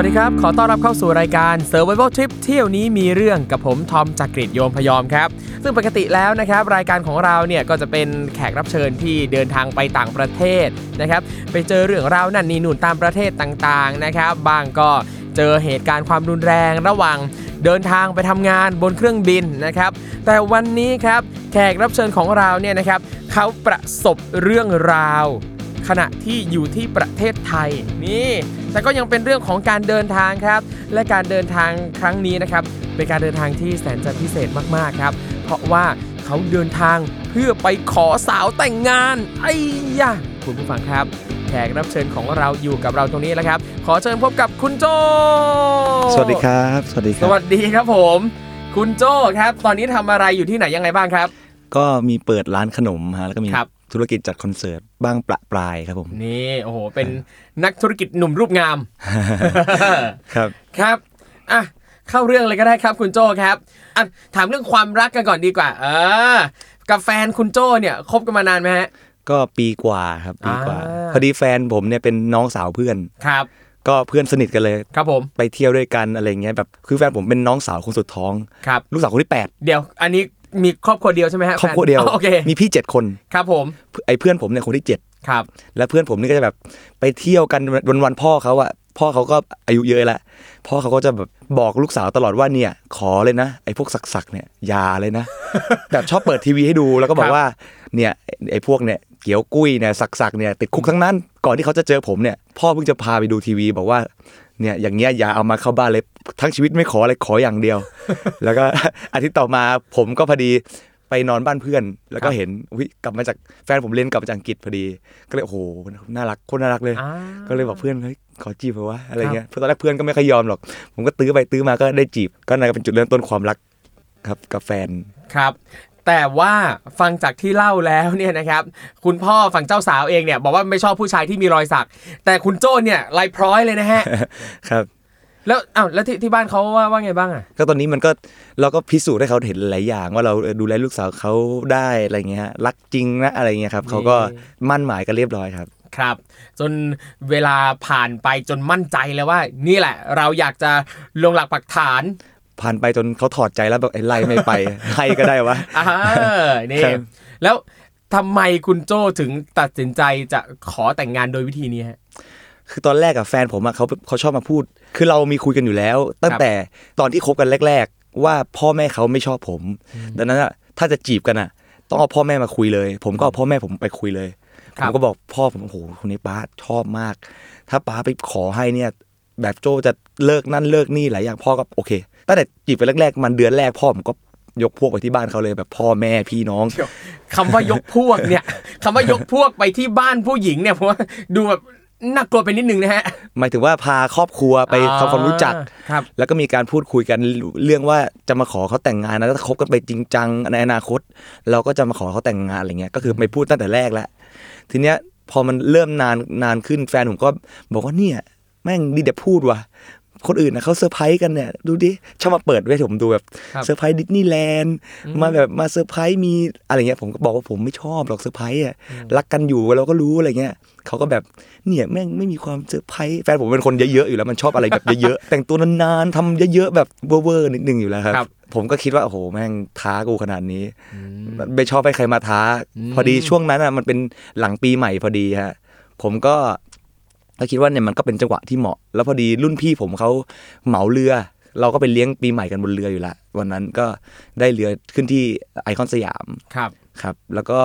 วัสดีครับ ขอต้อนรับเข้าสู่รายการ Survival Trip เที่ยวนี้มีเรื่องกับผมทอมจากกรีฑโยมพยอมครับ ซึ่งปกติแล้วนะครับรายการของเราเนี่ยก็จะเป็นแขกรับเชิญที่เดินทางไปต่างประเทศนะครับไปเจอเรื่องราวนั่นนี่นู่นตามประเทศต่างๆนะครับบางก็เจอเหตุการณ์ความรุนแรงระหว่างเดินทางไปทำงานบนเครื่องบินนะครับ แต่วันนี้ครับแขกรับเชิญของเราเนี่ยนะครับเขาประสบเรื่องราว ขณะที่อยู่ที่ประเทศไทยนี่แต่ก็ยังเป็นเรื่องของการเดินทางครับ และการเดินทางครั้งนี้นะครับเป็นการเดินทางที่แสนจะพิเศษมากๆครับ เพราะว่าเขาเดินทางเพื่อไปขอสาวแต่งงานไอ้ยะคุณผู้ฟังครับแขกรับเชิญของเราอยู่กับเราตรงนี้แล้วครับ ขอเชิญพบกับคุณโจ สวัสดีครับ สวัสดีคสรับวัสดีครับผม คุณโจครับ ตอนนี้ทำอะไรอยู่ที่ไหนยังไงบ้างครับ ก็มีเปิดร้านขนมฮะแล้วก็มีครับ ธุรกิจจัดคอนเสิร์ตบ้างประปรายครับผมนี่โอ้โหเป็นนักธุรกิจหนุ่มรูปงาม ครับครับอะเข้าเรื่องเลยก็ได้ครับคุณโจ้ครับอะถามเรื่องความรักกันก่อนดีกว่า เออกับแฟนคุณโจ้เนี่ยคบกันมานานไหมฮะ ก็ปีกว่าครับปีกว่าอ่า พอดีแฟนผมเนี่ยเป็นน้องสาวเพื่อนครับ ก็เพื่อนสนิทกันเลยครับผมไปเที่ยวด้วยกันอะไรเงี้ยแบบคือแฟนผมเป็นน้องสาวคนสุดท้องครับลูกสาวคนที่แปดเดี๋ยว อันนี้ มีครอบครัวเดียวใช่ไหมฮะครอบครัวเดียวแฟนโอเคมีพี่เจ็ดคนครับผมไอ้เพื่อนผมเนี่ยคนที่เจ็ดครับ และเพื่อนผมนี่ก็จะแบบไปเที่ยวกันวันวันๆพ่อเขาอะพ่อเขาก็อายุเยอะแล้วพ่อเขาก็จะแบบบอกลูกสาวตลอดว่าเนี่ย ขอเลยนะไอ้พวกสักๆเนี่ยอย่าเลยนะแบบชอบเปิดทีวีให้ดูแล้วก็บอครักบว่าเนี่ยไอ้พวกเนี่ยเกี๊ยวกุ้ยเนี่ยสักๆเนี่ยติดคุกทั้งนั้น ก่อนที่เขาจะเจอผมเนี่ยพ่อเพิ่งจะพาไปดูทีวี บอกว่า เนี่ยอย่างเงี้ยอย่าเอามาเข้าบ้านเลยทั้งชีวิตไม่ขออะไรขออย่างเดียว แล้วก็อาทิตย์ต่อมาผมก็พอดีไปนอนบ้านเพื่อน แล้วก็เห็นอุ๊ยกลับมาจากแฟนผมเรียนกลับมาจากอังกฤษพอดี ก็เลยโอ้โหน่ารักโคนน่ารักเลยอ่าก็เลยบอกเพื่อนเฮ้ยขอจีบเหรอวะอะไรเงี้ยเพราะตอนแรกเพื่อนก็ไม่ค่อยยอมหรอก ผมก็ตื้อไปตื้อมาก็ได้จีบ ก็นั่นก็เป็นจุดเริ่มต้นความรักครับกับแฟนครับ แต่ว่าฟังจากที่เล่าแล้วเนี่ยนะครับคุณพ่อฝั่งเจ้าสาวเองเนี่ยบอกว่าไม่ชอบผู้ชายที่มีรอยสัก แต่คุณโจ้เนี่ยลายพร้อยเลยนะฮะครับแล้วอ้าวแล้วที่ที่บ้านเขาว่าว่าไงบ้างอะก็ตอนนี้มันก็เราก็พิสูจน์ให้เขาเห็นหลายอย่าง ว่าเราเออดูแลลูกสาวเขาได้อะไรเงี้ยรักจริงนะอะไรเงี้ยครับเขาก็มั่นหมายกันเรียบร้อยครับครับ จนเวลาผ่านไปจนมั่นใจแล้วว่า นี่แหละ เราอยากจะลงหลักปักฐาน ผ่านไปจนเขาถอดใจแล้วแบบไอ้ไล่ไม่ไปให้ก็ได้วะอ่านี่ครับแล้วทำไมคุณโจ้ถึงตัดสินใจจะขอแต่งงานโดยวิธีนี้ฮะคือตอนแรกกับแฟนผมอะเขาเขาชอบมาพูด คือเรามีคุยกันอยู่แล้ว ตั้งแต่ตอนที่คบกันแรก ๆ ว่าพ่อแม่เขาไม่ชอบผม ดังนั้นอะถ้าจะจีบกันอะต้องเอาพ่อแม่มาคุยเลย ผมก็เอาพ่อแม่ผมไปคุยเลยครัผบมก็บอกพ่อผมโอ้โหคนนี้ป้าชอบมาก ถ้าป้าไปขอให้เนี่ย แบบโจจะเลิกนั่นเลิกนี่หลายอย่างพ่อก็โอเค ตั้งแต่จีบไปแรกๆมันเดือนแรกพ่อผมก็ยกพวกไปที่บ้านเขาเลยแบบพ่อแม่พี่น้องคำว่ายกพวกเนี่ยคำว่ายกพวกไปที่บ้านผู้หญิงเนี่ยเพราะว่าดูแบบน่ากลัวไปนิดนึงนะฮะ หมายถึงว่าพาครอบครัวไปทำความรู้จักครับ แล้วก็มีการพูดคุยกันเรื่องว่าจะมาขอเขาแต่งงานนะถ้าคบกันไปจริงจังในอนาคต เราก็จะมาขอเขาแต่งงานอะไรเงี้ยก็คือไปพูดตั้งแต่แรกแล้วทีเนี้ยพอมันเริ่มนานนานขึ้นแฟนผมก็บอกว่าเนี่ยแม่งดีแต่พูดว่ะ คนอื่นนะเขาเซอร์ไพรส์กันเนี่ยดูดิชอบมาเปิดไว้ให้ผมดูแบบครับเซอร์ไพรส์ดิสนีย์แลนด์มาแบบมาเซอร์ไพรส์มีอะไรเงี้ยผมก็บอกว่าผมไม่ชอบหรอกเซอร์ไพรส์อะรักกันอยู่เราก็รู้อะไรเงี้ยเขาก็แบบเนี่ยแม่งไม่มีความเซอร์ไพรส์แฟนผมเป็นคนเยอะๆอยู่แล้วมันชอบอะไรแบบเยอะๆแต่งตัวนานๆทำเยอะๆแบบเวอร์ๆนิดนึงอยู่แล้วครับครับผมก็คิดว่าโอ้โหแม่งท้ากูขนาดนี้ไม่ชอบให้ใครมาท้า พอดีช่วงนั้นอะมันเป็นหลังปีใหม่พอดีฮะผมก็ ก็คิดว่าเนี่ยมันก็เป็นจังหวะที่เหมาะ แล้วพอดีรุ่นพี่ผมเขาเหมาเรือ เราก็ไปเลี้ยงปีใหม่กันบนเรืออยู่ละวันนั้นก็ได้เรือขึ้นที่ไอคอนสยามครับครับ แล้วก็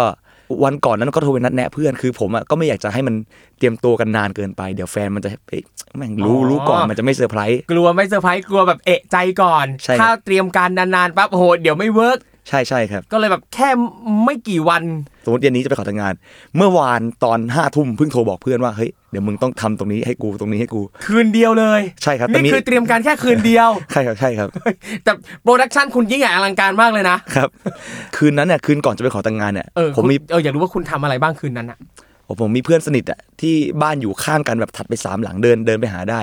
วันก่อนนั้นก็โทรไปนัดแนะเพื่อนคือผมอะก็ไม่อยากจะให้มันเตรียมตัวกันนานเกินไปเดี๋ยวแฟนมันจะเอ๊ะแม่งรู้อ๋อรู้ก่อนมันจะไม่เซอร์ไพรสกลัวไม่เซอร์ไพรส์กลัวแบบเอะใจก่อนใช่ครับถ้าเตรียมการนานๆปั๊บโอ้โหเดี๋ยวไม่ work ใช่ใช่ครับ ก็เลยแบบแค่ไม่กี่วันสมมติเย็นนี้จะไปขอแต่งงาน เมื่อวานตอนห้าทุ่มเพิ่งโทรบอกเพื่อนว่าเฮ้ยเดี๋ยวมึงต้องทำตรงนี้ให้กูตรงนี้ให้กู คืนเดียวเลย ใช่ครับแต่นี่มีคือเตรียมการแค่คืนเดียวใช่ครับใช่ครับ แต่ production คุณยิ่งใหญ่อลังการมากเลยนะครับ คืนนั้นเนี่ยคืนก่อนจะไปขอแต่งงานเนี่ยเออผมมีเอออยากรู้ว่าคุณทำอะไรบ้างคืนนั้นอะโอ้ผมผมมีเพื่อนสนิทอะที่บ้านอยู่ข้างกันแบบถัดไปสามหลังเดินเดินไปหาได้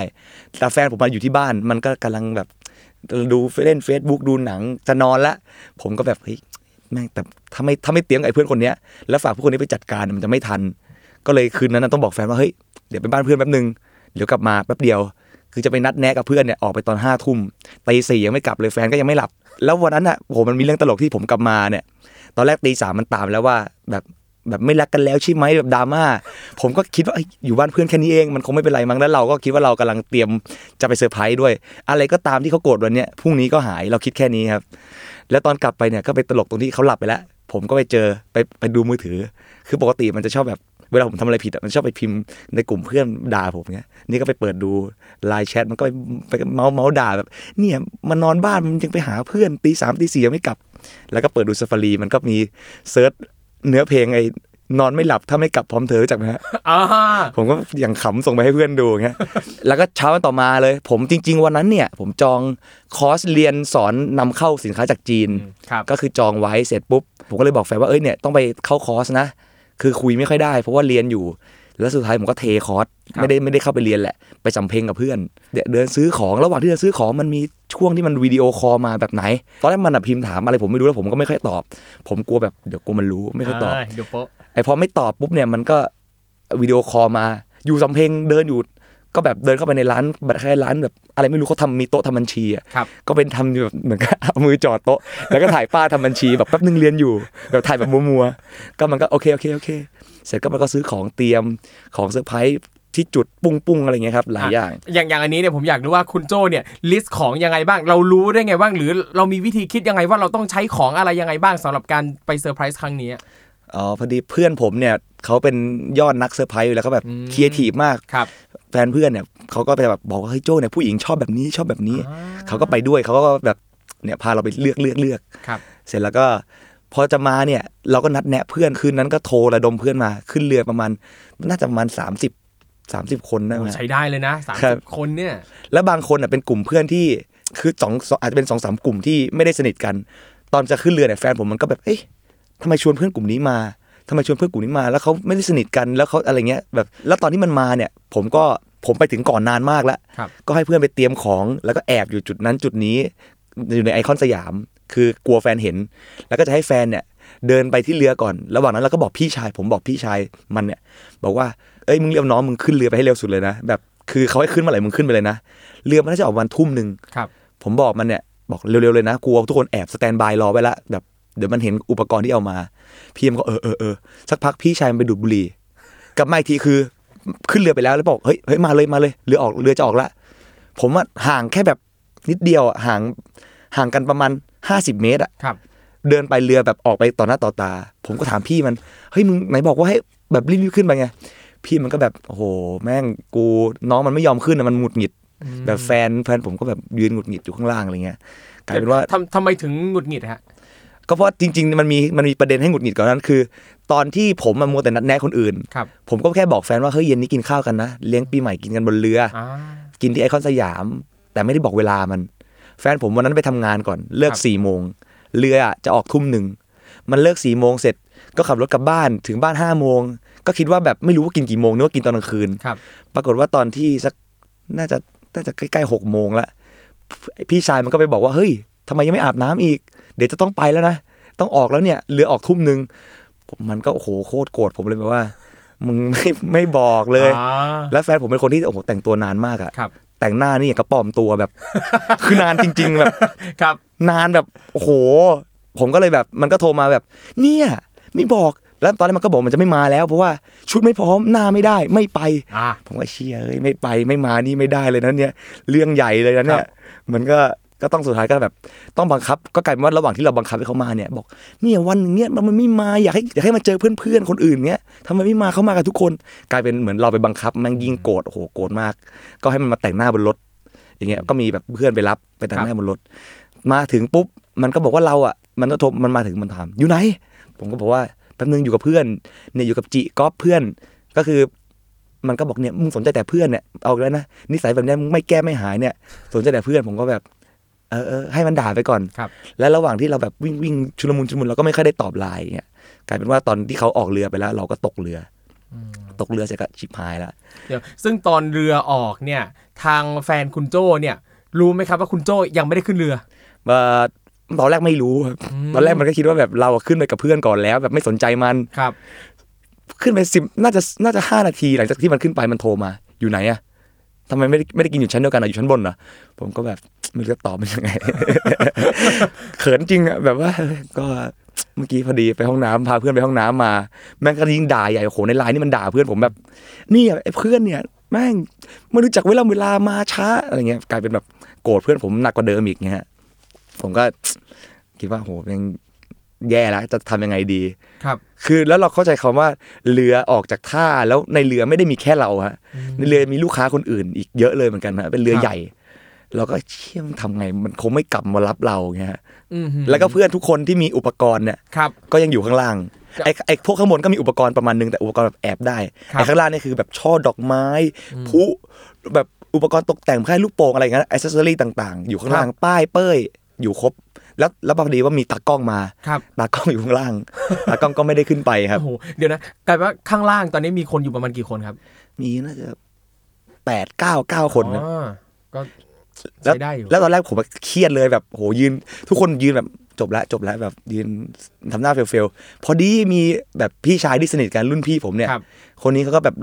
แต่แฟนผมมาอยู่ที่บ้านมันก็กำลังแบบ ดูเล่น Facebook ดูหนังจะนอนละ ผมก็แบบเฮ้ยแม่งแต่ถ้าไม่ถ้าไม่เตี๊ยมกับไอ้เพื่อนคนเนี้ยแล้วฝากผู้คนนี้ไปจัดการมันจะไม่ทัน ก็เลยคืนนั้นต้องบอกแฟนว่าเฮ้ยเดี๋ยวไปบ้านเพื่อนแป๊บนึงเดี๋ยวกลับมาแป๊บเดียว คือจะไปนัดแนะกับเพื่อนเนี่ยออกไปตอนห้าทุ่มตีสี่ยังไม่กลับเลยแฟนก็ยังไม่หลับ แล้ววันนั้นอะโหมันมีเรื่องตลกที่ผมกลับมาเนี่ย ตอนแรกตีสามมันตามแล้วว่าแบบ แบบไม่รักกันแล้วใช่ไหมแบบดราม่าผมก็คิดว่าอยู่บ้านเพื่อนแค่นี้เองมันคงไม่เป็นไรมั้งแล้วเราก็คิดว่าเรากำลังเตรียมจะไปเซอร์ไพรส์ด้วย อะไรก็ตามที่เขาโกรธวันเนี้ยพรุ่งนี้ก็หายเราคิดแค่นี้ครับ แล้วตอนกลับไปเนี่ยก็ไปตลกตรงที่เขาหลับไปแล้ว ผมก็ไปเจอไปไปดูมือถือ คือปกติมันจะชอบแบบเวลาผมทำอะไรผิดมันชอบไปพิมพ์ในกลุ่มเพื่อนด่าผมเงี้ยนี่ก็ไปเปิดดู LINE chat มันก็ไปไปเม้าท์เม้าท์ด่าแบบ เนี่ยมันนอนบ้านมันยังไปหาเพื่อนตีสามตีสี่ยังไม่กลับ แล้วก็เปิดดูซ a ฟารีมันก็มี search เนื้อเพลงไอ้นอนไม่หลับถ้าไม่กลับพร้อมเธอรู้จักไหมฮะอ่าผมก็อย่างขำส่งไปให้เพื่อนดูอย่างเงี้ยแล้วก็เช้าวันต่อมาเลย ผมจริง ๆ วันนั้นเนี่ย ผมจองคอร์สเรียนสอนนำเข้าสินค้าจากจีนครับก็คือจองไว้เสร็จปุ๊บ ผมก็เลยบอกแฟนว่าเอ้ยเนี่ยต้องไปเข้าคอร์สนะ คือคุยไม่ค่อยได้ เพราะว่าเรียนอยู่ แล้วสุดท้ายผมก็เทคอร์สไม่ได้ไม่ได้เข้าไปเรียนแหละ ไปสำเพ็งกับเพื่อนเดี๋ยวเดินซื้อของระหว่างที่เดินซื้อของมันมีช่วงที่มันวิดีโอคอลมาแบบไหน ตอนแรกมันอะพิมพ์ถามอะไรผมไม่รู้แล้วผมก็ไม่ค่อยตอบ ผมกลัวแบบเดี๋ยวกลัวมันรู้ไม่ค่อยตอบอะเดี๋ยวโป๊ะไอพอไม่ตอบปุ๊บเนี่ยมันก็วิดีโอคอลมาอยู่สำเพ็งเดินอยู่ ก็แบบเดินเข้าไปในร้านแบบคล้ายๆร้านแบบอะไรไม่รู้เขาทำมีโต๊ะทำบัญชีอะครับก็เป็นทำอยู่แบบเหมือนกับเอามือจ่อโต๊ะ แล้วก็ถ่ายป้าทำบัญชีแบบแป๊บนึงเรียนอยู่แบบถ่ายแบบมัวๆก็มันก็โอเคโอเคโอเค เสร็จก็มันก็ซื้อของเตรียมของเซอร์ไพรส์ที่จุดปุ้งปุ้งๆอะไรเงี้ยครับหลายอย่าง อย่างอย่างอันนี้เนี่ยผมอยากรู้ว่าคุณโจเนี่ย list ของยังไงบ้าง เรารู้ได้ไงบ้างหรือเรามีวิธีคิดยังไงว่าเราต้องใช้ของอะไรยังไงบ้างสำหรับการไปเซอร์ไพรส์ครั้งนี้ อ๋อพอดีเพื่อนผมเนี่ยเขาเป็นยอดนักเซอร์ไพรส์อยู่แล้วเขาแบบอืมครีเอทีฟมากครับแฟนเพื่อนเนี่ยเขาก็ไปแบบบอกว่าเฮ้ยโจ้เนี่ยผู้หญิงชอบแบบนี้ชอบแบบนี้เขาก็ไปด้วยเขาก็แบบเนี่ยพาเราไปเลือกเลือกเลือกครับ เสร็จแล้วก็พอจะมาเนี่ยเราก็นัดแนะเพื่อนคืนนั้นก็โทรระดมเพื่อนมาขึ้นเรือประมาณ น่าจะประมาณ 30 30 คนได้ไหมใช้ได้เลยนะสามครัสิบบคนเนี่ยแล้วบางคนอะเป็นกลุ่มเพื่อนที่คือสองสองอาจจะเป็นสองสามกลุ่มที่ไม่ได้สนิทกัน ตอนจะขึ้นเรือเนี่ยแฟนผมมันก็แบบเอ๊ะ ทำไมชวนเพื่อนกลุ่มนี้มาทำไมชวนเพื่อนกลุ่มนี้มา แล้วเขาไม่ได้สนิทกันแล้วเขาอะไรเงี้ยแบบแล้วตอนที่มันมาเนี่ย ผมก็ผมไปถึงก่อนนานมากแล้วครับก็ให้เพื่อนไปเตรียมของแล้วก็แอบอยู่จุดนั้นจุดนี้ อยู่ในไอคอนสยาม คือกลัวแฟนเห็น แล้วก็จะให้แฟนเนี่ย เดินไปที่เรือก่อน ระหว่างนั้นเราก็บอกพี่ชาย ผมบอกพี่ชายมันเนี่ย บอกว่าเอ้ยมึงเรียกน้องมึงขึ้นเรือไปให้เร็วสุดเลยนะแบบคือเขาให้ขึ้นเมื่อไหร่มึงขึ้นไปเลยนะเรือมันน่าจะออกวันทุ่มหนึ่งครับผมบอกมันเนี่ยบอกเร็วๆเลยนะกลัวทุกคนแอบ standby รอไว้ละแบบ เดี๋ยวมันเห็นอุปกรณ์ที่เอามา พี่มันก็เออเออเออสักพักพี่ชายมันไปดูดบุหรี่กลับมาอีกทีคือ ขึ้นเรือไปแล้วแล้วบอกเฮ้ยเฮ้ยมาเลยมาเลยเรือออกเรือจะออกละผมว่าห่างแค่แบบนิดเดียวอะห่างห่างกันประมาณห้าสิบเมตรอะครับ เดินไปเรือแบบออกไปต่อหน้าต่อตา ผมก็ถามพี่มันเฮ้ยมึงไหนบอกว่าให้แบบรีบๆขึ้นไปไงพี่มันก็แบบโอ้โหแม่งกูน้องมันไม่ยอมขึ้นนะมันหงุดหงิด แบบแฟนแฟนผมก็แบบยืนหงุดหงิดอยู่ข้างล่างอะไรเงี้ยกลายเป็นว่าทำทำไมถึงหงุดหงิดฮะ ก็เพราะจริงๆมันมีมันมีประเด็นให้หงุดหงิดก่อนนั้นคือ ตอนที่ผมมามัวแต่นัดแนะคนอื่นครับผมก็แค่บอกแฟนว่าเฮ้ยเย็นนี้กินข้าวกันนะ เลี้ยงปีใหม่กินกันบนเรืออ่ากินที่ไอคอนสยาม แต่ไม่ได้บอกเวลามัน แฟนผมวันนั้นไปทำงานก่อนเลิกครับสี่โมงเรืออะจะออกทุ่มหนึ่งมันเลิกสี่โมงเสร็จก็ขับรถกลับบ้านถึงบ้านห้าโมงก็คิดว่าแบบไม่รู้ว่ากินกี่โมงนึกว่ากินตอนกลางคืนครับปรากฏว่าตอนที่สักน่าจะน่าจะใกล้ๆหกโมงละพี่ชายมันก็ไปบอกว่าเฮ้ยทำไมยังไม่อาบน้ำอีก เดี๋ยวจะต้องไปแล้วนะ ต้องออกแล้วเนี่ยเรือออกทุ่มหนึ่งผมมันก็โอ้โหโคตรโกรธผมเลยแบบว่า มึงไม่ไม่บอกเลยอ่าแล้วแฟนผมเป็นคนที่โอ้โหแต่งตัวนานมากอะครับแต่งหน้านี่อย่างกระปลอมตัวแบบ คือนานจริง ๆ แบบครับ นานแบบโอ้โห ผมก็เลยแบบ มันก็โทรมาแบบ เนี่ยไม่บอกแล้วตอนแรกมันก็บอกมันจะไม่มาแล้วเพราะว่าชุดไม่พร้อมหน้าไม่ได้ไม่ไปอ่าผมก็เชียเอ้ยไม่ไปไม่มานี่ไม่ได้เลยนะเนี่ย เรื่องใหญ่เลยนะเนี่ครัยบมันก็ ก็ต้องสุดท้ายก็แบบต้องบังคับ ก็กลายเป็นว่าระหว่างที่เราบังคับให้เขามาเนี่ย บอกเนี่ยวันเนี่ยมันไม่มาอยากให้อยากให้มาเจอเพื่อนๆคนอื่นเนี่ยทำไมไม่มาเขามากันทุกคน กลายเป็นเหมือนเราไปบังคับแมันยิ่งโกรธโอ้โหโกรธมาก ก็ให้มันมาแต่งหน้าบนรถ อย่างเงี้ยก็มีแบบเพื่อนไปรับไปแต่งหน้าบนรถ มาถึงปุ๊บมันก็บอกว่าเราอะมันก็โทรมันมาถึงมันถามอยู่ไหน ผมก็บอกว่าแป๊บนึงอยู่กับเพื่อนเนี่ยอยู่กับจิก๊อฟเพื่อนก็คือมันก็บอกเนี่ยมึงสนใจแต่เพื่อนเนี่ยเอาแล้วนะนิสัยแบบนี้มึงไม่แก้ไม่หายเนี่ย สนใจแต่เพื่อนผมก็แบบ เออเออให้มันด่าไปก่อนครับ แล้วระหว่างที่เราแบบวิ่งวิ่งชุลมุนชุลมุนเราก็ไม่ค่อยได้ตอบไลน์เงี้ยกลายเป็นว่าตอนที่เขาออกเรือไปแล้ว เราก็ตกเรือตกเรือเสร็จก็ชิบหายแล้วเดี๋ยวซึ่งตอนเรือออกเนี่ย ทางแฟนคุณโจ้เนี่ย รู้ไหมครับว่าคุณโจ้ยังไม่ได้ขึ้นเรือว่าตอนแรกไม่รู้ครับตอนแรกมันก็คิดว่าแบบเราขึ้นไปกับเพื่อนก่อนแล้ว แบบไม่สนใจมันครับ ขึ้นไปสิบน่าจะน่าจะห้านาทีหลังจากที่มันขึ้นไปมันโทรมา อยู่ไหนอะทำไมไม่ได้ไม่ได้กินอยู่ชั้นเดียวกันอะอยู่ชั้นบนอะผมก็แบบ ไม่รู้จะตอบมันยังไง เขินจริงอะแบบว่าก็เมื่อกี้พอดีไปห้องน้ำพาเพื่อนไปห้องน้ำมา แม่งก็ยิ่งด่าใหญ่โอ้โหในไลน์นี่มันด่าเพื่อนผมแบบนี่ไอ้เพื่อนเนี่ย แม่งไม่รู้จักเวลาเวลามาช้าอะไรเงี้ยกลายเป็นแบบโกรธเพื่อนผมหนักกว่าเดิมอีกเงี้ยผมก็คิดว่าโหยังแย่แล้วจะทำยังไงดีครับ คือแล้วเราเข้าใจคำว่าเรือออกจากท่าแล้วในเรือไม่ได้มีแค่เราฮะในเรือมีลูกค้าคนอื่น อีกเยอะเลยเหมือนกันฮะเป็นเรือครับใหญ่ เราก็เชี่ยมนทำไงมันคงไม่กลับมารับเราเงี้ยฮะอืมแล้วก็เพื่อนทุกคนที่มีอุปกรณ์เนี่ยครับก็ยังอยู่ข้างล่างครับไอ้ไอ้พวกข้างบนก็มีอุปกรณ์ประมาณนึงแต่อุปกรณ์แบบแอบได้ครับไอ้ข้างล่างเนี่ยคือแบบช่อดอกไม้พลุแบบอุปกรณ์ตกแต่งคล้ายลูกโป่งอะไรอย่างเงี้ยอิสเซอรี่ต่าง ๆ อยู่ข้างล่างป้ายเป้ย อยู่ครบ แล้วแล้วพอดีว่ามีตากล้องมาครับตากล้องอยู่ข้างล่างตากล้องก็ไม่ได้ขึ้นไปครับโอ้โหเดี๋ยวนะกลายเป็นว่าข้างล่างตอนนี้มีคนอยู่ประมาณกี่คนครับ มีน่าจะแปดเก้าเก้าคนนะอ๋อก็ แล้วใช้ได้อยู่แล้วตอนแรกผมแบบเครียดเลยแบบโหยืน ทุกคนยืนแบบจบแล้วจบแล้วแบบยืนทำหน้าเฟลๆพอดีมีแบบพี่ชายที่สนิทกันรุ่นพี่ผมเนี่ยครับคนนี้เขาก็แบบ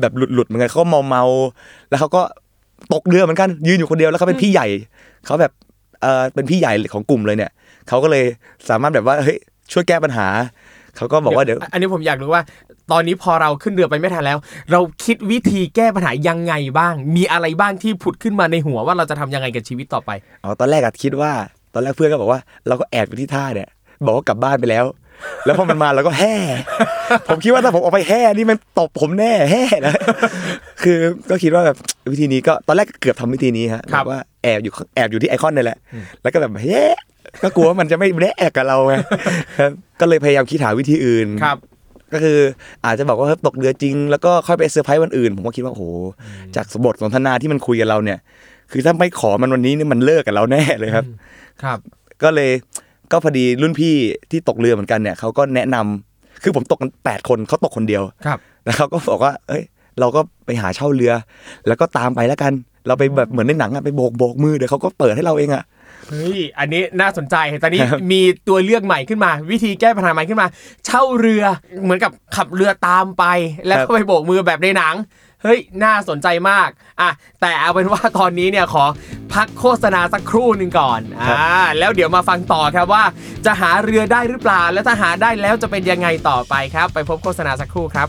แบบหลุดหลุดๆเหมือนกันเขาก็เมาเมาๆแล้วเขาก็ตกเรือเหมือนกันยืนอยู่คนเดียวแล้วเขาเป็นพี่ใหญ่เขาแบบเออเป็นพี่ใหญ่ของกลุ่มเลยเนี่ยเขาก็เลยสามารถแบบว่าเฮ้ยช่วยแก้ปัญหาเขาก็บอกว่าเดี๋ยว อันนี้ผมอยากรู้ว่า ตอนนี้พอเราขึ้นเรือไปไม่ทันแล้ว เราคิดวิธีแก้ปัญหายังไงบ้าง มีอะไรบ้างที่ผุดขึ้นมาในหัวว่าเราจะทำยังไงกับชีวิตต่อไปอ๋อตอนแรกอะคิดว่า ตอนแรกเพื่อนก็บอกว่า เราก็แอบอยู่ที่ท่าเนี่ยบอกว่ากลับบ้านไปแล้ว แล้วพอมันมาเราก็แห่ผมคิดว่าถ้าผมออกไปแห่นี่มันตบผมแน่แห่นะคือก็คิดว่าแบบวิธีนี้ก็ตอนแรกเกือบทำวิธีนี้ฮะครับแบบว่าแอบอยู่แอบอยู่ที่ไอคอนนี่แหละ แล้วก็แบบแห่ก็กลัวว่ามันจะไม่แน่กับเราไงครับก็เลยพยายามคิดหาวิธีอื่นครับ ก็คืออาจจะบอกว่าเฮ้ยตกเรือจริง แล้วก็ค่อยไปเซอร์ไพรส์วันอื่น ผมก็คิดว่าโอ้โหจากบทสนทนาที่มันคุยกับเราเนี่ย คือถ้าไม่ขอมันวันนี้เนี่ยมันเลิกกับเราแน่เลยครับ ครับ ก็เลยก็พอดีรุ่นพี่ที่ตกเรือเหมือนกันเนี่ยเขาก็แนะนำคือผมตกกันแปดคนเขาตกคนเดียวครับแล้วเขาก็บอกว่า เอ้ย เราก็ไปหาเช่าเรือ แล้วก็ตามไปแล้วกัน เราไปแบบเหมือนในหนังอะไปโบกโบกมือเดี๋ยวเขาก็เปิดให้เราเองอะ เฮ้ย อันนี้น่าสนใจ ตอนนี้ครับมีตัวเลือกใหม่ขึ้นมา วิธีแก้ปัญหาใหม่ขึ้นมา เช่าเรือเหมือนกับขับเรือตามไป แล้วก็ไปโบกมือแบบในหนัง เฮ้ย น่าสนใจมาก อะ แต่เอาเป็นว่าตอนนี้เนี่ยขอพักโฆษณาสักครู่หนึ่งก่อน อ่า แล้วเดี๋ยวมาฟังต่อครับว่า จะหาเรือได้หรือเปล่า แล้วถ้าหาได้แล้วจะเป็นยังไงต่อไปครับ ไปพบโฆษณาสักครู่ครับ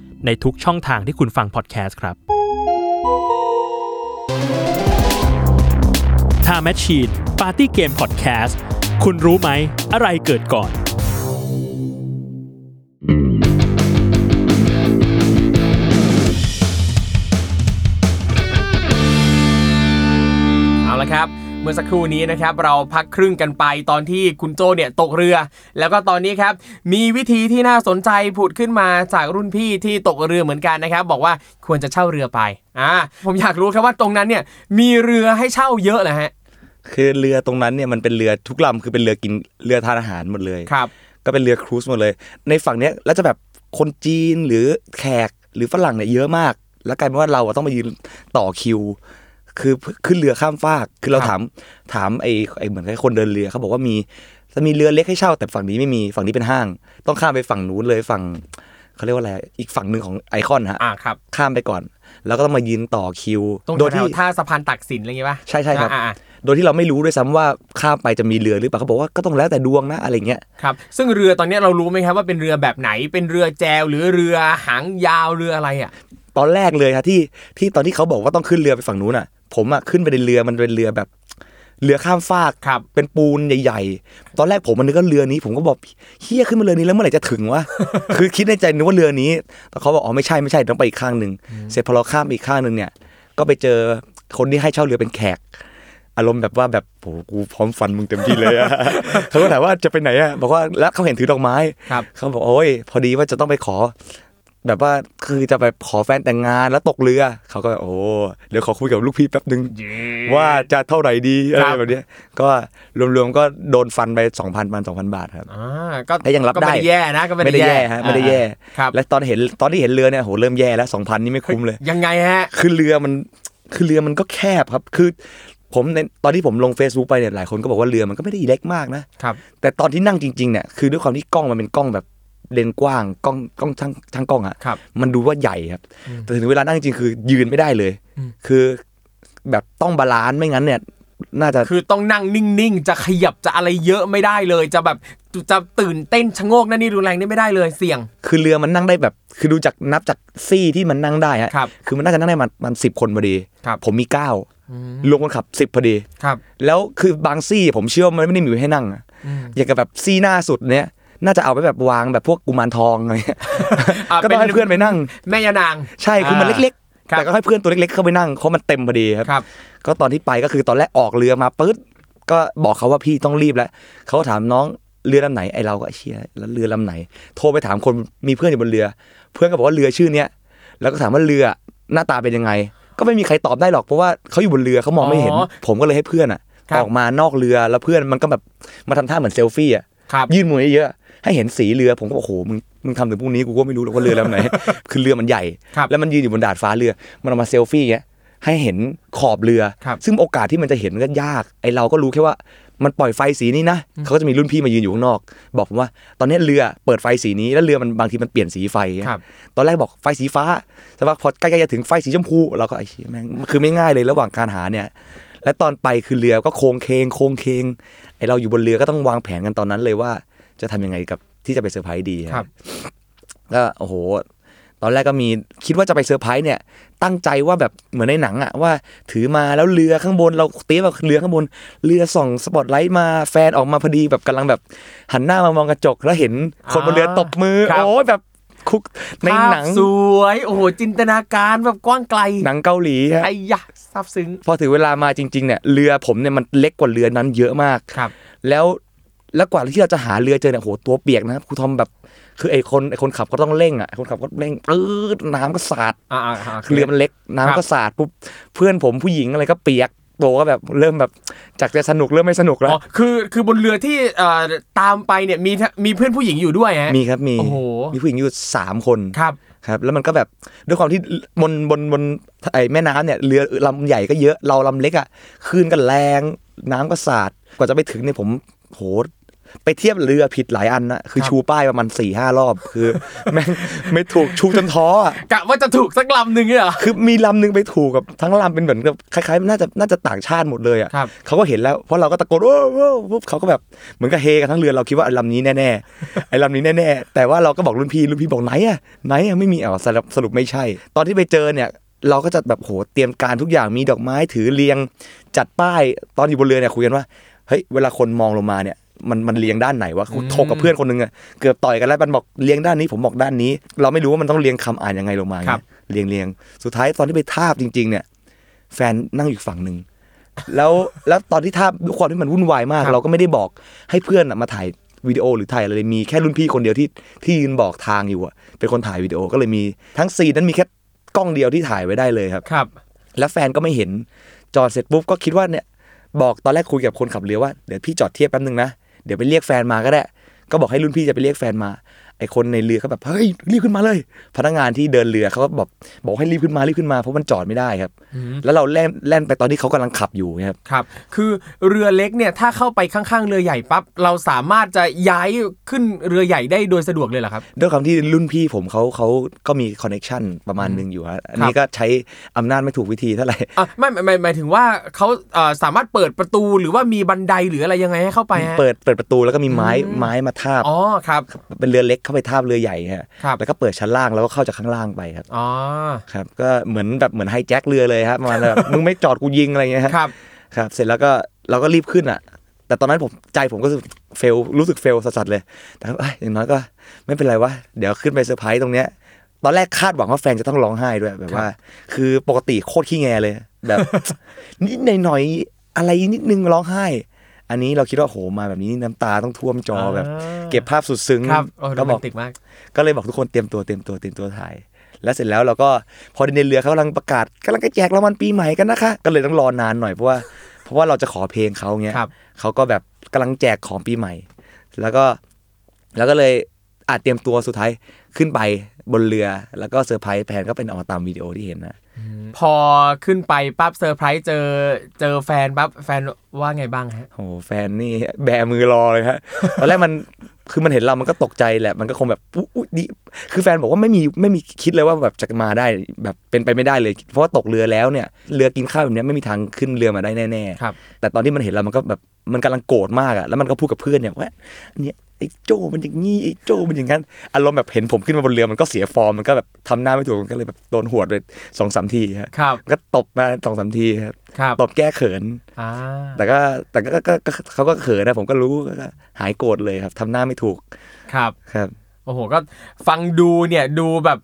ในทุกช่องทางที่คุณฟังพอดแคสต์ครับ Time Machine Party Game Podcast คุณรู้ไหม อะไรเกิดก่อน เมื่อสักครู่นี้นะครับเราพักครึ่งกันไปตอนที่คุณโจเนี่ยตกเรือ แล้วก็ตอนนี้ครับมีวิธีที่น่าสนใจผุดขึ้นมาจากรุ่นพี่ที่ตกเรือเหมือนกันนะครับ บอกว่าควรจะเช่าเรือไปอ่าผมอยากรู้ครับว่าตรงนั้นเนี่ยมีเรือให้เช่าเยอะเลยฮะคือเรือตรงนั้นเนี่ยมันเป็นเรือทุกลำคือเป็นเรือกินเรือทานอาหารหมดเลยครับ ก็เป็นเรือครูซหมดเลย ในฝั่งเนี้ยแล้วจะแบบคนจีนหรือแขกหรือฝรั่งเนี่ยเยอะมาก แล้วกลายเป็นว่าเราอะต้องมายืนต่อคิว คือขึ้นเรือข้ามฟาก คือเราครับถามถามไอ้ไอ้เหมือนไอ้คนเดินเรือเขาบอกว่ามีจะมีเรือเล็กให้เช่า แต่ฝั่งนี้ไม่มีฝั่งนี้เป็นห้าง ต้องข้ามไปฝั่งนู้นเลยฝั่งเขาเรียกว่าอะไรอีกฝั่งหนึ่งของไอคอนฮะอ่าครับ ข้ามไปก่อน แล้วก็ต้องมายืนต่อคิวตรงโดยแถที่วๆท่าสะพานตักสินอะไรอย่างงี้ป่ะใช่ใช่ครับอ่าอ่าโดยที่เราไม่รู้ด้วยซ้ำว่าข้ามไปจะมีเรือหรือเปล่าเขาบอกว่าก็ต้องแล้วแต่ดวงนะอะไรเงี้ยครับซึ่งเรือตอนนี้เรารู้ไหมครับว่าเป็นเรือแบบไหนเป็นเรือแจวหรือเรือหางยาวเรืออะไรอะ ตอนแรกเลยครับที่ที่ตอนที่เขาบอกว่าต้องขึ้นเรือไปฝั่งนู้นอะ ผมอะขึ้นไปในเรือมันเป็นเรือแบบ เรือข้ามฟากครับ เป็นปูนใหญ่ ๆ ตอนแรกผมมันนึกว่าเรือนี้ ผมก็บอกเฮียขึ้นมาเรือนี้แล้วเมื่อไหร่จะถึงวะ คือคิดในใจนึกว่าเรือนี้ แต่เขาบอกอ๋อไม่ใช่ไม่ใช่ต้องไปอีกข้างหนึ่งเสร็จพอเราข้ามไปอีกข้างหนึ่งเนี่ย ก็ไปเจอคนที่ให้เช่าเรือเป็นแขกอารมณ์แบบว่าแบบโหกูพร้อมฟันมึงเต็มที่เลยอะเขาก็ถามว่าจะไปไหนอะบอกว่าแล้วเขาเห็นถือดอกไม้ครับเขาบอกโอ้ยพอดีว่าจะต้องไปขอ แบบว่าคือจะไปขอแฟนแต่งงานแล้วตกเรือ เขาก็โอ้เดี๋ยวขอคุยกับลูกพี่แป๊บนึง ว่าจะเท่าไหร่ดีอะไรแบบเนี้ยก็รวมๆก็โดนฟันไปสองพันมันสองพันบาทครับอ่าก็แต่ยังรับก็ไม่ได้ได้แย่นะก็ไม่ไม่ได้แย่ฮะไม่ได้แย่ครับและตอนเห็นตอนที่เห็นเรือเนี่ยโหเริ่มแย่แล้วสองพันนี่ไม่คุ้มเลย ยังไงฮะ คือเรือมันคือเรือมันก็แคบครับคือผมในตอนที่ผมลง Facebook ไปเนี่ยหลายคนก็บอกว่าเรือมันก็ไม่ได้เล็กมากนะครับแต่ตอนที่นั่งจริงๆเนี่ยคือด้วยความที่กล้องมันเป็นกล้องแบบ เลนส์กว้างกล้องกล้องทั้งทั้งกล้องอะครับมันดูว่าใหญ่ครับ แต่ถึงเวลานั่งจริงๆคือยืนไม่ได้เลยอืมคือแบบต้อง balance ไม่งั้นเนี่ยน่าจะคือต้องนั่งนิ่งๆ จะขยับจะอะไรเยอะไม่ได้เลย จะแบบจะตื่นเต้นชะโงกนั่นนี่รุนแรงนี่ไม่ได้เลยเสี่ยง คือเรือมันนั่งได้แบบ คือดูจากนับจากซี่ที่มันนั่งได้ฮะครับคือมันน่าจะนั่งได้มันมันสิบคนพอดีครับผมมีเก้าลงคนขับสิบพอดีครับ แล้วคือบางซี่ผมเชื่อว่ามันไม่ได้มีไว้ให้นั่งอะอย่างกับแบบซี่หน้าสุดเนี้ย น่าจะเอาไปแบบวางแบบพวกกุมารทองอะไรเงี้ยอะก็ต้องให้เป็นเพื่อนไปนั่ง แม่ยานาง ใช่คือมันเล็กครับๆแต่ก็ให้เพื่อนตัวเล็กๆเข้าไปนั่งเพราะมันเต็มพอดีครับ ครับ ก็ตอนที่ไปก็คือตอนแรกออกเรือมาปึ๊ดก็บอกเขาว่าพี่ต้องรีบแล้วเขาก็ถามน้องเรือลำไหนไอเราก็เชียแล้วเรือลำไหน โทรไปถามคนมีเพื่อนอยู่บนเรือ เพื่อนก็บอกว่าเรือชื่อเนี้ยแล้วก็ถามว่าเรือหน้าตาเป็นยังไง ก็ไม่มีใครตอบได้หรอกเพราะว่าเขาอยู่บนเรือเขามองไม่เห็น อ๋อผมก็เลยให้เพื่อนอะครับ ออกมานอกเรือแล้วเพื่อนมันก็แบบมาทำท่าเหมือนเซลฟี่อะครับ ยื่นมือเยอะๆ ให้เห็นสีเรือผมก็บอกโอ้โหมึงมึงทำถึงพรุ่งนี้กูก็ไม่รู้หรอกว่าเรือลำไหน คือเรือมันใหญ่ครับแล้วมันยืนอยู่บนดาดฟ้าเรือ มันเอามาเซลฟี่เงี้ยให้เห็นขอบเรือครับซึ่งโอกาสที่มันจะเห็นมันก็ยากไอเราก็รู้แค่ว่ามันปล่อยไฟสีนี้นะเขาก็จะมีรุ่นพี่มายืนอยู่ข้างนอก บอกผมว่า ตอนนี้เรือเปิดไฟสีนี้แล้วเรือมันบางทีมันเปลี่ยนสีไฟเงี้ยครับตอนแรกบอกไฟสีฟ้าแต่ว่าพอใกล้ๆจะถึงไฟสีชมพูเราก็ไอ้เหี้ยแม่งคือไม่ง่ายเลยระหว่างการหาเนี่ย และตอนไปคือเรือก็โคลงเคลงโคลงเคลงไอ้เราอยู่บนเรือก็ต้องวางแผนกันตอนนั้นเลยว่า จะทำยังไงกับที่จะไปเซอร์ไพรส์ดีครับก็โอ้โห ตอนแรกก็มีคิดว่าจะไปเซอร์ไพรส์เนี่ย ตั้งใจว่าแบบเหมือนในหนังอะว่า ถือมาแล้วเรือข้างบนเราเตี้ยแบบเรือข้างบน เรือส่องสปอตไลท์มาแฟนออกมาพอดีแบบกำลังแบบหันหน้ามามองกระจกแล้วเห็นคนบนเรือตบมือครับโอ้ยแบบคุกในหนังภาพสวยโอ้โหจินตนาการแบบกว้างไกล หนังเกาหลีฮะไอ้ยะซาบซึ้งพอถึงเวลามาจริง ๆเนี่ยเรือผมเนี่ยมันเล็กกว่าเรือนั้นเยอะมากครับ แล้ว แล้วกว่าที่เราจะหาเรือเจอเนี่ยโหตัวเปียกนะครับครูทอมแบบ คือไอ้คนไอ้คนขับก็ต้องเร่งอะไอ้คนขับก็เร่งปื๊ดน้ำก็สาดอ่าอ่าอ่าคือเรือมันเล็กน้ำก็สาดปุ๊บเพื่อนผมผู้หญิงอะไรก็เปียกโตก็แบบเริ่มแบบจากจะสนุกเริ่มไม่สนุกแล้อ๋วอคือคือบนเรือที่เอ่อตามไปเนี่ยมีทั้งมีเพื่อนผู้หญิงอยู่ด้วยฮะมีครับมีโอ้โหมีผู้หญิงอยู่สามคนครับครับ แล้วมันก็แบบด้วยความที่บนบนบนไอ้แม่น้ำเนี่ยเรือลำใหญ่ก็เยอะเราลำเล็กอะคลื่นก็แรงน้ำก็สาดกว่าจะไปถึงเนี่ยผมโห ไปเทียบเรือผิดหลายอันนะคือครับชูป้ายประมาณสี่ห้ารอบ คือแม่งไม่ถูกชูจนท้ออะกะว่าจะถูกสักลำหนึ่งเนี่ยเหรอคือมีลำหนึงไปถูกกับทั้งลำเป็นเหมือนกับคล้ายๆน่าจะน่าจะต่างชาติหมดเลยอะครับเขาก็เห็นแล้วเพราะเราก็ตะโกนโอ้โอ้ปุ๊บเขาก็แบบเหมือนกับเฮกันทั้งเรือเราคิดว่าไอ้ลำนี้แน่ๆไอ้ลำนี้แน่ๆแต่ว่าเราก็บอกรุ่นพี่รุ่นพี่บอกไหนอะไหนอะไม่มีอ๋อสรุปสรุปไม่ใช่ ตอนที่ไปเจอเนี่ยเราก็จะแบบโหเตรียมการทุกอย่างมีดอกไม้ถือเรียง จัดป้ายตอนอยู่บนเรือเนี่ยคุยกันว่าเฮ้ยเวลาคนมองลงมาเนี่ย มันมันเรียงด้านไหนวะถกกับเพื่อนคนหนึงอะเกือบต่อยกันแล้วมันบอกเรียงด้านนี้ผมบอกด้านนี้ เราไม่รู้ว่ามันต้องเรียงคำอ่านยังไงลงมาครับเรียงเรียงสุดท้ายตอนที่ไปทาบจริง ๆ เนี่ย แฟนนั่งอยู่อีกฝั่งหนึ่งแล้วแล้วตอนที่ทาบด้วยความที่มันวุ่นวายมากครับเราก็ไม่ได้บอกให้เพื่อนอะมาถ่ายวิดีโอหรือถ่ายอะไรเลยมีแค่รุ่นพี่คนเดียวที่ที่ยืนบอกทางอยู่อะเป็นคนถ่ายวิดีโอก็เลยมีทั้งซีนนั้นมีแค่กล้องเดียวที่ถ่ายไว้ได้เลยครับครับ แล้วแฟนก็ไม่เห็นจอดเสร็จปุ๊บก็คิดว่าเนี่ยบอกตอนแรกคุยกับคนขับเรือว่าเดี๋ยวพี่จอดเทียบแป๊บนึงนะ เดี๋ยวไปเรียกแฟนมาก็ได้ ก็บอกให้รุ่นพี่จะไปเรียกแฟนมา ไอคนในเรือเขาแบบ เฮ้ย รีบขึ้นมาเลย พนักงานที่เดินเรือเขาก็บอกบอกให้รีบขึ้นมา รีบขึ้นมา เพราะมันจอดไม่ได้ครับ แล้วเราแล่นแล่นไปตอนที่เขากำลังขับอยู่ครับครับ คือเรือเล็กเนี่ยถ้าเข้าไปข้างๆเรือใหญ่ปั๊บเราสามารถจะย้ายขึ้นเรือใหญ่ได้โดยสะดวกเลยเหรอครับด้วยความที่รุ่นพี่ผมเขาเขาก็มีคอนเน็ชันประมาณหนึงอยู่ฮะอันนี้ก็ใช้อำนาจไม่ถูกวิธีเท่าไหร่อะไม่ไม่ไม่หมายถึงว่าเขาเอ่อสามารถเปิดประตูหรือว่ามีบันไดหรืออะไรยังไงให้เข้าไปฮะเปิดเปิดประตูแล้วก็มีไม้อืมไม้มาทาบอ๋อครับเป็นเรือเล็กเข้าไปทาบเรือใหญ่ฮะครับแล้วก็เปิดชั้นล่างแล้วก็เข้าจากข้างล่างไปครับอ๋อครับก็เหมือนแบบเหมือน hijack เรือเลยครับประมาณแบบมึงไม่จอดกูยิงอะไรเงี้ยฮะครับครับ เสร็จแล้วก็เราก็รีบขึ้นอะ แต่ตอนนั้นผมใจผมก็รู้สึก fail รู้สึก fail สัสๆเลย แต่ว่าเอ้ยอย่างน้อยก็ไม่เป็นไรวะเดี๋ยวขึ้นไปเซอร์ไพรส์ตรงเนี้ยตอนแรกคาดหวังว่าแฟนจะต้องร้องไห้ด้วยแบบว่า คือปกติโคตรขี้แงเลย แบบนิดหน่อยๆอะไรนิดนึงร้องไห้ อันนี้เราคิดว่าโหมาแบบนี้น้ำตาต้องท่วมจอแบบ เก็บภาพสุดซึ้งครับโอ้โรก็แมบอกนติกมาก ก็เลยบอกทุกคนเตรียมตัวเตรียมตัวเตรียมตัวถ่าย แล้วเสร็จแล้วเราก็พอในเรือเขากำลังประกาศกำลังจะแจกรางวัลปีใหม่กันนะคะ ก็เลยต้องรอนานหน่อยเพราะว่าเพราะว่าเราจะขอเพลงเขาเงี้ยครับเขาก็แบบกำลังแจกของปีใหม่ แล้วก็แล้วก็เลยอาจเตรียมตัวสุดท้ายขึ้นไปบนเรือ แล้วก็เซอร์ไพรส์แผนก็เป็นออกมาตามวิดีโอที่เห็นนะ พอขึ้นไปปั๊บเซอร์ไพรส์เจอเจอแฟนปั๊บแฟนว่าไงบ้างฮะโอ้แฟนนี่แบมือรอเลยฮะตอนแรกมันคือมันเห็นเรามันก็ตกใจแหละมันก็คงแบบอุ๊ยดีคือแฟนบอกว่าไม่มีไม่มีคิดเลยว่าแบบจะมาได้แบบเป็นไปไม่ได้เลย เพราะว่าตกเรือแล้วเนี่ยเรือกินข้าวแบบเนี้ยไม่มีทางขึ้นเรือมาได้แน่ๆครับแต่ตอนที่มันเห็นเรามันก็แบบมันกำลังโกรธมากอะแล้วมันก็พูดกับเพื่อนเนี่ยว่าเนี่ย ไอ้โจ้มันอย่างงี้ไอ้โจ้มันอย่างนั้นอารมณ์แบบเห็นผมขึ้นมาบนเรือมันก็เสียฟอร์มมันก็แบบทำหน้าไม่ถูกมันก็เลยแบบโดนหวดไปสองสามทีครับครับก็ตบมาสองสามทีครับครับตบแก้เขินอ่าแต่ก็แต่ก็ก็ก็เขาก็เขินนะผมก็รู้ก็หายโกรธเลยครับทำหน้าไม่ถูกครับครับโอ้โหก็ฟังดูเนี่ยดูแบบ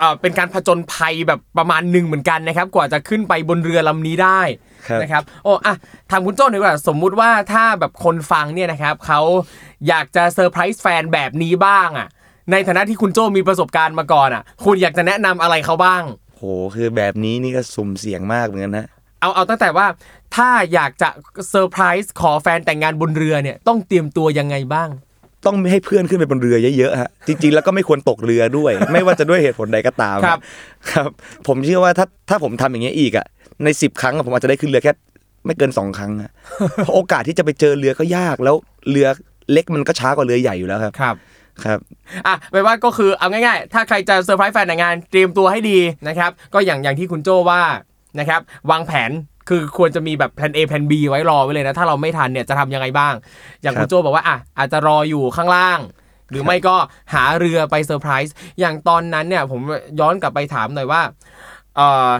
เอ่อเป็นการผจญภัยแบบประมาณหนึ่งเหมือนกันนะครับ กว่าจะขึ้นไปบนเรือลำนี้ได้ครับนะครับโอ้อะทางคุณโจ้หน่อยดีกว่าสมมุติว่าถ้าแบบคนฟังเนี่ยนะครับเขาอยากจะเซอร์ไพรส์แฟนแบบนี้บ้างอะ ในฐานะที่คุณโจ้มีประสบการณ์มาก่อนอะ คุณอยากจะแนะนำอะไรเขาบ้าง โหคือแบบนี้นี่ก็สุ่มเสี่ยงมากเหมือนกันนะเอาเอาตั้งแต่ว่าถ้าอยากจะเซอร์ไพรส์ขอแฟนแต่งงานบนเรือเนี่ยต้องเตรียมตัวยังไงบ้าง ต้องไม่ให้เพื่อนขึ้นไปบนเรือเยอะๆฮะจริงๆแล้วก็ไม่ควรตกเรือด้วย ไม่ว่าจะด้วยเหตุผลใดก็ตามครับ ครับ ผมเชื่อว่าถ้าถ้าผมทำอย่างเงี้ยอีกอะในสิบครั้งอะผมอาจจะได้ขึ้นเรือแค่ไม่เกินสองครั้งอะเพราะโอกาสที่จะไปเจอเรือก็ยากแล้วเรือเล็กมันก็ช้ากว่าเรือใหญ่อยู่แล้วครับครับครับอะแปลว่าก็คือเอาง่ายๆ ถ้าใครจะเซอร์ไพรส์แฟนแต่งงานเตรียมตัวให้ดีนะครับ ก็อย่างอย่างที่คุณโจ้ว่านะครับ วางแผน คือควรจะมีแบบแผน A แผน B ไว้รอไว้เลยนะ ถ้าเราไม่ทันเนี่ยจะทำยังไงบ้าง อย่างครับคุณโจ้บอกว่าอะอาจจะรออยู่ข้างล่าง หรือไม่ก็หาเรือไปเซอร์ไพรส์อย่างตอนนั้นเนี่ยผมย้อนกลับไปถามหน่อยว่าเอ่อ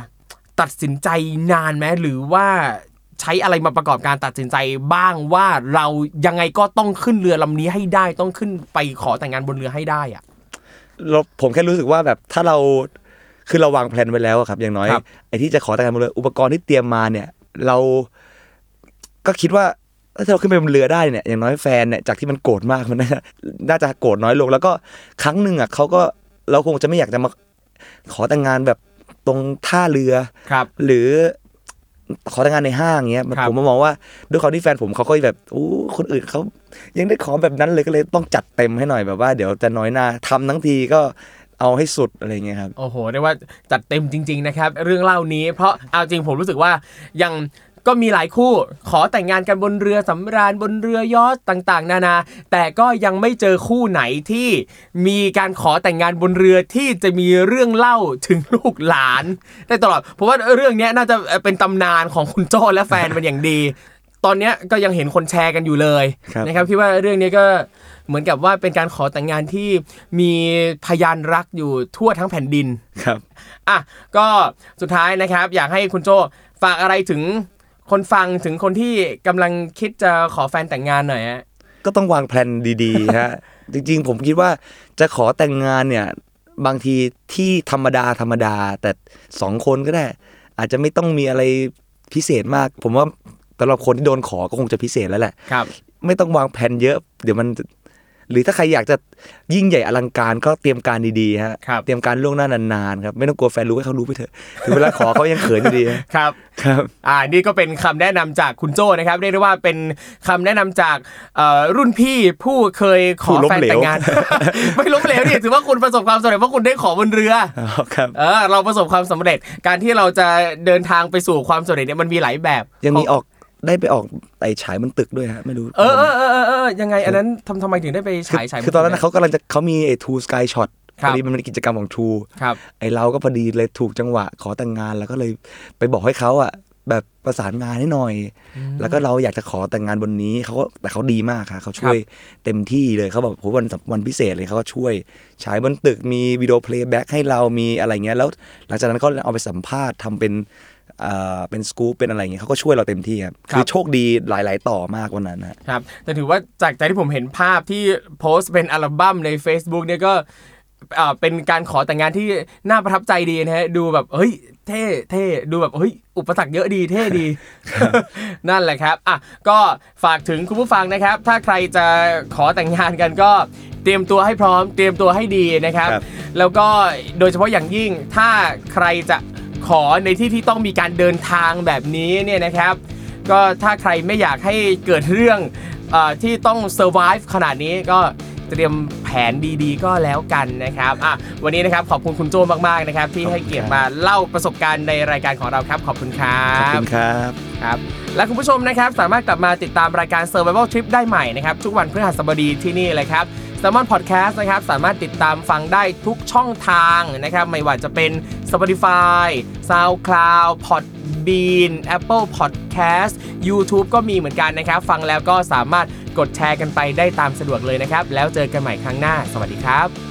ตัดสินใจนานไหมหรือว่าใช้อะไรมาประกอบการตัดสินใจบ้างว่าเรายังไงก็ต้องขึ้นเรือลำนี้ให้ได้ต้องขึ้นไปขอแต่งงานบนเรือให้ได้อะเราผมแค่รู้สึกว่าแบบถ้าเรา คือเราวางแผนไว้แล้วอะครับ อย่างน้อยครับไอ้ที่จะขอแต่งงานบนเรืออุปกรณ์ที่เตรียมมาเนี่ย เราก็คิดว่าถ้าเราขึ้นไปบนเรือได้เนี่ยอย่างน้อยแฟนเนี่ยจากที่มันโกรธมากมันน่าจะน่าจะโกรธน้อยลง แล้วก็ครั้งหนึ่งอะเขาก็เราคงจะไม่อยากจะมาขอแต่งงานแบบตรงท่าเรือครับ หรือขอแต่งงานในห้างเงี้ยครับผมมามองว่าด้วยความที่แฟนผมเขาก็แบบโอ้คนอื่นเขายังได้ขอแบบนั้นเลยก็เลยต้องจัดเต็มให้หน่อยแบบว่าเดี๋ยวจะน้อยหน้าทำทั้งทีก็ เอาให้สุดอะไรเงี้ยครับ โอ้โหเรียกว่าจัดเต็มจริง ๆ นะครับ เรื่องเล่านี้เพราะเอาจริงผมรู้สึกว่ายังก็มีหลายคู่ขอแต่งงานกันบนเรือสำราญบนเรือยอชต์ต่างๆ นานา แต่ก็ยังไม่เจอคู่ไหนที่มีการขอแต่งงานบนเรือที่จะมีเรื่องเล่าถึงลูกหลาน ได้ตลอดเพราะว่าเรื่องนี้น่าจะเป็นตำนานของคุณโจ้และแฟนเป็นอย่างดี ตอนเนี้ยก็ยังเห็นคนแชร์กันอยู่เลยครับ นะครับคิดว่าเรื่องนี้ก็เหมือนกับว่าเป็นการขอแต่งงานที่มีพยานรักอยู่ทั่วทั้งแผ่นดิน ครับ อะก็สุดท้ายนะครับ อยากให้คุณโจฝากอะไรถึงคนฟังถึงคนที่กำลังคิดจะขอแฟนแต่งงานหน่อยฮะ ก็ต้องวางแผนดีๆฮะ จริงๆ ผมคิดว่าจะขอแต่งงานเนี่ย บางทีที่ธรรมดาธรรมดา แต่สองคนก็ได้ อาจจะไม่ต้องมีอะไรพิเศษมาก ผมว่า สำหรับคนที่โดนขอก็คงจะพิเศษแล้วแหละครับ ไม่ต้องวางแผนเยอะ เดี๋ยวมัน หรือถ้าใครอยากจะยิ่งใหญ่อลังการก็เตรียมการดีๆฮะครับเตรียมการล่วงหน้านานๆครับไม่ต้องกลัวแฟนรู้ให้เขารู้ไปเถอะถึงเวลาขอเขายังเขินอยู่ดีฮะครับครับอ่านี่ก็เป็นคำแนะนำจากคุณโจ้นะครับเรียกได้ว่าเป็นคำแนะนำจากเอ่อรุ่นพี่ผู้เคยขอผู้ล้มแฟนเหลวแต่งงาน ไม่ล้มเหลวนี่ถือว่าคุณประสบความสำเร็จเพราะคุณได้ขอบนเรืออ๋อครับเออเราประสบความสำเร็จการที่เราจะเดินทางไปสู่ความสำเร็จเนี่ยมันมีหลายแบบ ยังมีออก ได้ไปออกไต่ฉายบนตึกด้วยฮะไม่รู้ เออเออเออเออเออยังไง อันนั้นทำทำไมถึงได้ไปคือฉายฉายคือตอนนั้นนะเขากำลังจะเขามีไอ้ทูสกายช็อตครัพบอดีมันเป็นกิจกรรมของทูครับไอ้เราก็พอดีเลยถูกจังหวะขอแต่งงานแล้วก็เลยไปบอกให้เขาอะแบบประสานงานให้หน่อย แล้วก็เราอยากจะขอแต่งงานบนนี้เขาก็แต่เขาดีมากค่ะเขาช่วยเต็มที่เลยเขาแบบโหวันวันพิเศษเลยเขาก็ช่วยฉายบนตึกมีวิดีโอ playback ให้เรามีอะไรเงี้ยแล้ว หลังจากนั้นก็เอาไปสัมภาษณ์ทำเป็น เอ่อเป็นสกู๊ปเป็นอะไรอย่างเงี้ยเขาก็ช่วยเราเต็มที่ครับครับคือโชคดีหลาย ๆ ต่อมากวันนั้นนะครับแต่ถือว่าจากใจที่ผมเห็นภาพที่โพสต์เป็นอัลบั้มใน Facebook เนี่ยก็อ่าเป็นการขอแต่งงานที่น่าประทับใจดีนะฮะดูแบบเฮ้ยเท่เท่ดูแบบเฮ้ยอุปสรรคเยอะดีเท่ดี นั่นแหละครับอะก็ฝากถึงคุณผู้ฟังนะครับ ถ้าใครจะขอแต่งงานกันก็เตรียมตัวให้พร้อม เตรียมตัวให้ดีนะครับครับแล้วก็โดยเฉพาะอย่างยิ่งถ้าใครจะ ขอในที่ที่ต้องมีการเดินทางแบบนี้เนี่ยนะครับ ก็ถ้าใครไม่อยากให้เกิดเรื่องเออที่ต้อง survive ขนาดนี้ก็เตรียมแผนดีๆ ก็แล้วกันนะครับอะวันนี้นะครับขอบคุณคุณโจมากๆนะครับ ที่ให้เกียรติมาเล่าประสบการณ์ในรายการของเราครับ ขอบคุณครัขอบบคุณครับครับ และคุณผู้ชมนะครับสามารถกลับมาติดตามรายการ Survival Trip ได้ใหม่นะครับ ทุกวันพฤหัสบดีที่นี่เลยครับ s ซ l m o n Podcast นะครับสามารถติดตามฟังได้ทุกช่องทางนะครับไม่ว่าจะเป็น Spotify SoundCloud Podbean Apple Podcast YouTube ก็มีเหมือนกันนะครับ ฟังแล้วก็สามารถกดแชร์กันไปได้ตามสะดวกเลยนะครับ แล้วเจอกันใหม่ครั้งหน้า สวัสดีครับ